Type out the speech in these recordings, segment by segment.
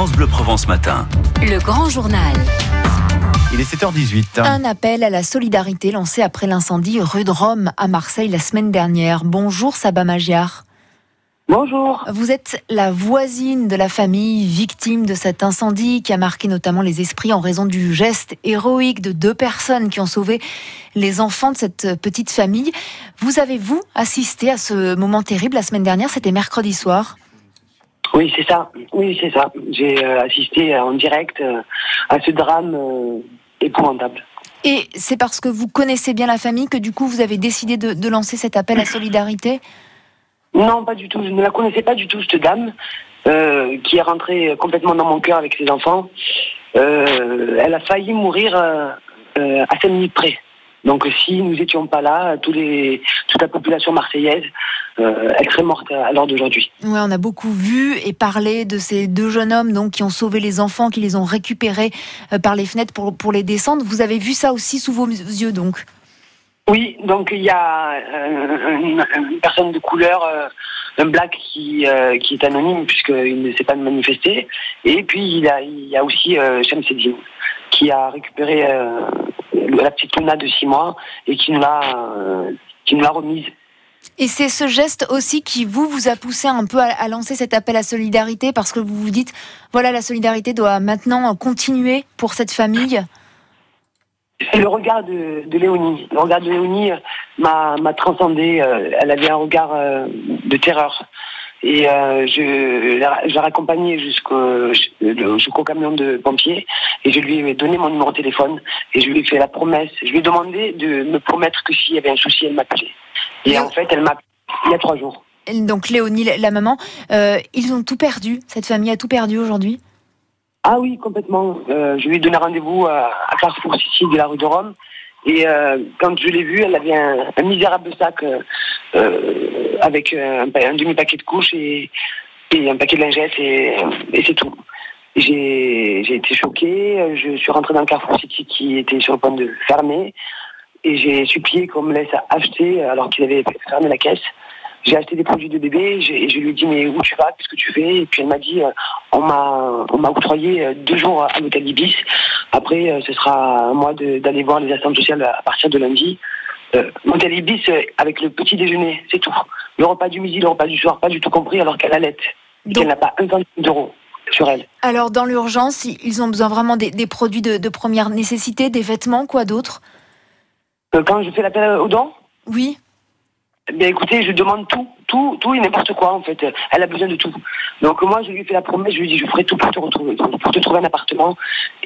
France Bleu Provence Matin. Le grand journal. Il est 7h18. Un appel à la solidarité lancé après l'incendie rue de Rome à Marseille la semaine dernière. Bonjour Saba Magiar. Bonjour. Vous êtes la voisine de la famille victime de cet incendie qui a marqué notamment les esprits en raison du geste héroïque de deux personnes qui ont sauvé les enfants de cette petite famille. Vous avez, vous, assisté à ce moment terrible la semaine dernière C'était mercredi soir? Oui, c'est ça. Oui, c'est ça. J'ai euh, assisté en direct euh, à ce drame euh, épouvantable. Et c'est parce que vous connaissez bien la famille que du coup vous avez décidé de, de lancer cet appel à solidarité? Non, pas du tout. Je ne la connaissais pas du tout, cette dame, euh, qui est rentrée complètement dans mon cœur avec ses enfants. Euh, elle a failli mourir euh, euh, à 5 minutes près. Donc si nous n'étions pas là, tous les, toute la population marseillaise, euh, morte à l'heure d'aujourd'hui. Ouais, on a beaucoup vu et parlé de ces deux jeunes hommes donc qui ont sauvé les enfants, qui les ont récupérés euh, par les fenêtres pour, pour les descendre. Vous avez vu ça aussi sous vos yeux donc? Oui, donc il y a euh, une, une personne de couleur, euh, un black qui, euh, qui est anonyme puisqu'il ne s'est pas manifesté. Et puis il y a, il y a aussi Shamseddin qui a récupéré la petite Luna de 6 mois et qui nous l'a qui nous l'a remise. Et c'est ce geste aussi qui vous vous a poussé un peu à, lancer cet appel à solidarité parce que vous vous dites voilà la solidarité doit maintenant continuer pour cette famille. C'est le regard de, de Léonie. Le regard de Léonie m'a m'a transcendé. euh, Elle avait un regard euh, de terreur. Et euh, je, la- je l'ai raccompagnée jusqu'au jusqu'au camion de pompiers et je lui ai donné mon numéro de téléphone et je lui ai fait la promesse. Je lui ai demandé de me promettre que s'il y avait un souci, elle m'appelait. Et en fait, elle m'a il y a trois jours. Donc Léonie, la maman, euh, ils ont tout perdu. Cette famille a tout perdu aujourd'hui. Ah oui, complètement. Euh, je lui ai donné rendez-vous à, à Carrefour City de la rue de Rome. Et euh, quand je l'ai vue, elle avait un, un misérable sac euh, avec un, pa- un demi-paquet de couches et, un paquet de lingettes et, et c'est tout. J'ai été choquée. Je suis rentrée dans le Carrefour City qui était sur le point de fermer et j'ai supplié qu'on me laisse acheter alors qu'il avait fermé la caisse. J'ai acheté des produits de bébé et je lui ai dit mais où tu vas, qu'est-ce que tu fais? Et puis elle m'a dit euh, on m'a octroyé euh, deux jours à l'hôtel Ibis. Après euh, ce sera à moi d'aller voir les assistantes sociales à partir de lundi. Euh, l'hôtel Ibis euh, avec le petit déjeuner, c'est tout. Le repas du midi, le repas du soir, pas du tout compris alors qu'elle allait et qu'elle n'a pas un centime d'euros sur elle. Alors dans l'urgence, ils ont besoin vraiment des, des produits de, de première nécessité, des vêtements, quoi d'autre? Euh, quand je fais l'appel aux dons, Oui. Ben écoutez, je demande tout, tout, tout et n'importe quoi en fait. Elle a besoin de tout. Donc moi, je lui ai fait la promesse, je lui dit, je ferai tout pour te retrouver, pour te trouver un appartement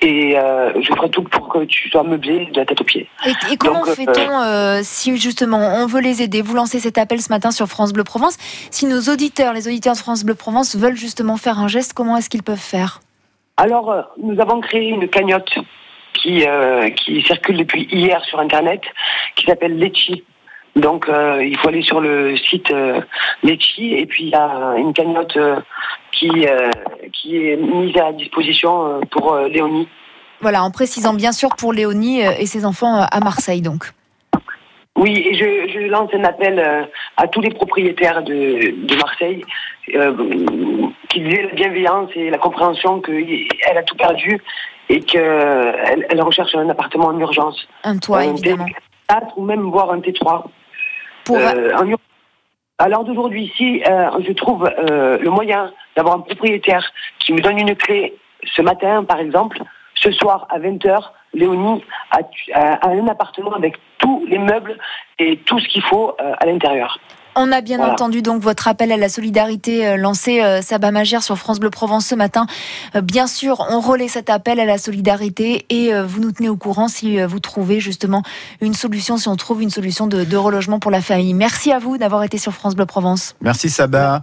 et euh, je ferai tout pour que tu sois meublé de la tête aux pieds. Et, et comment euh, fait-on euh, si justement on veut les aider? Vous lancez cet appel ce matin sur France Bleu Provence. Si nos auditeurs, les auditeurs de France Bleu Provence veulent justement faire un geste, comment est-ce qu'ils peuvent faire? Alors, nous avons créé une cagnotte qui, euh, qui circule depuis hier sur Internet, qui s'appelle Letchi. Donc, euh, il faut aller sur le site euh, Letchi, et puis il y a une cagnotte euh, qui, euh, qui est mise à disposition pour Léonie. Voilà, en précisant bien sûr pour Léonie et ses enfants à Marseille donc. Oui, et je, je lance un appel à tous les propriétaires de, de Marseille qu'ils aient la bienveillance et la compréhension qu'elle a tout perdu et qu'elle elle recherche un appartement en urgence. Un toit évidemment. T4 ou même voire un T3. Pour, Euh, en à l'heure d'aujourd'hui, si euh, je trouve euh, le moyen d'avoir un propriétaire qui me donne une clé ce matin, par exemple, ce soir à 20h, Léonie a, un appartement avec tous les meubles et tout ce qu'il faut à l'intérieur. On a bien Voilà. entendu donc votre appel à la solidarité euh, lancé euh, Saba Magère sur France Bleu Provence ce matin. Euh, bien sûr, on relaie cet appel à la solidarité et euh, vous nous tenez au courant si euh, vous trouvez justement une solution, si on trouve une solution de, de relogement pour la famille. Merci à vous d'avoir été sur France Bleu Provence. Merci Saba.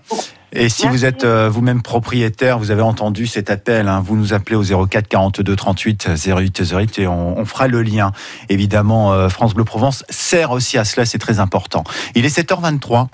Et si vous êtes euh, vous-même propriétaire, vous avez entendu cet appel, hein, vous nous appelez au 04 42 38 08 08 et on, on fera le lien. Évidemment, euh, France Bleu Provence sert aussi à cela, c'est très important. Il est 7h23.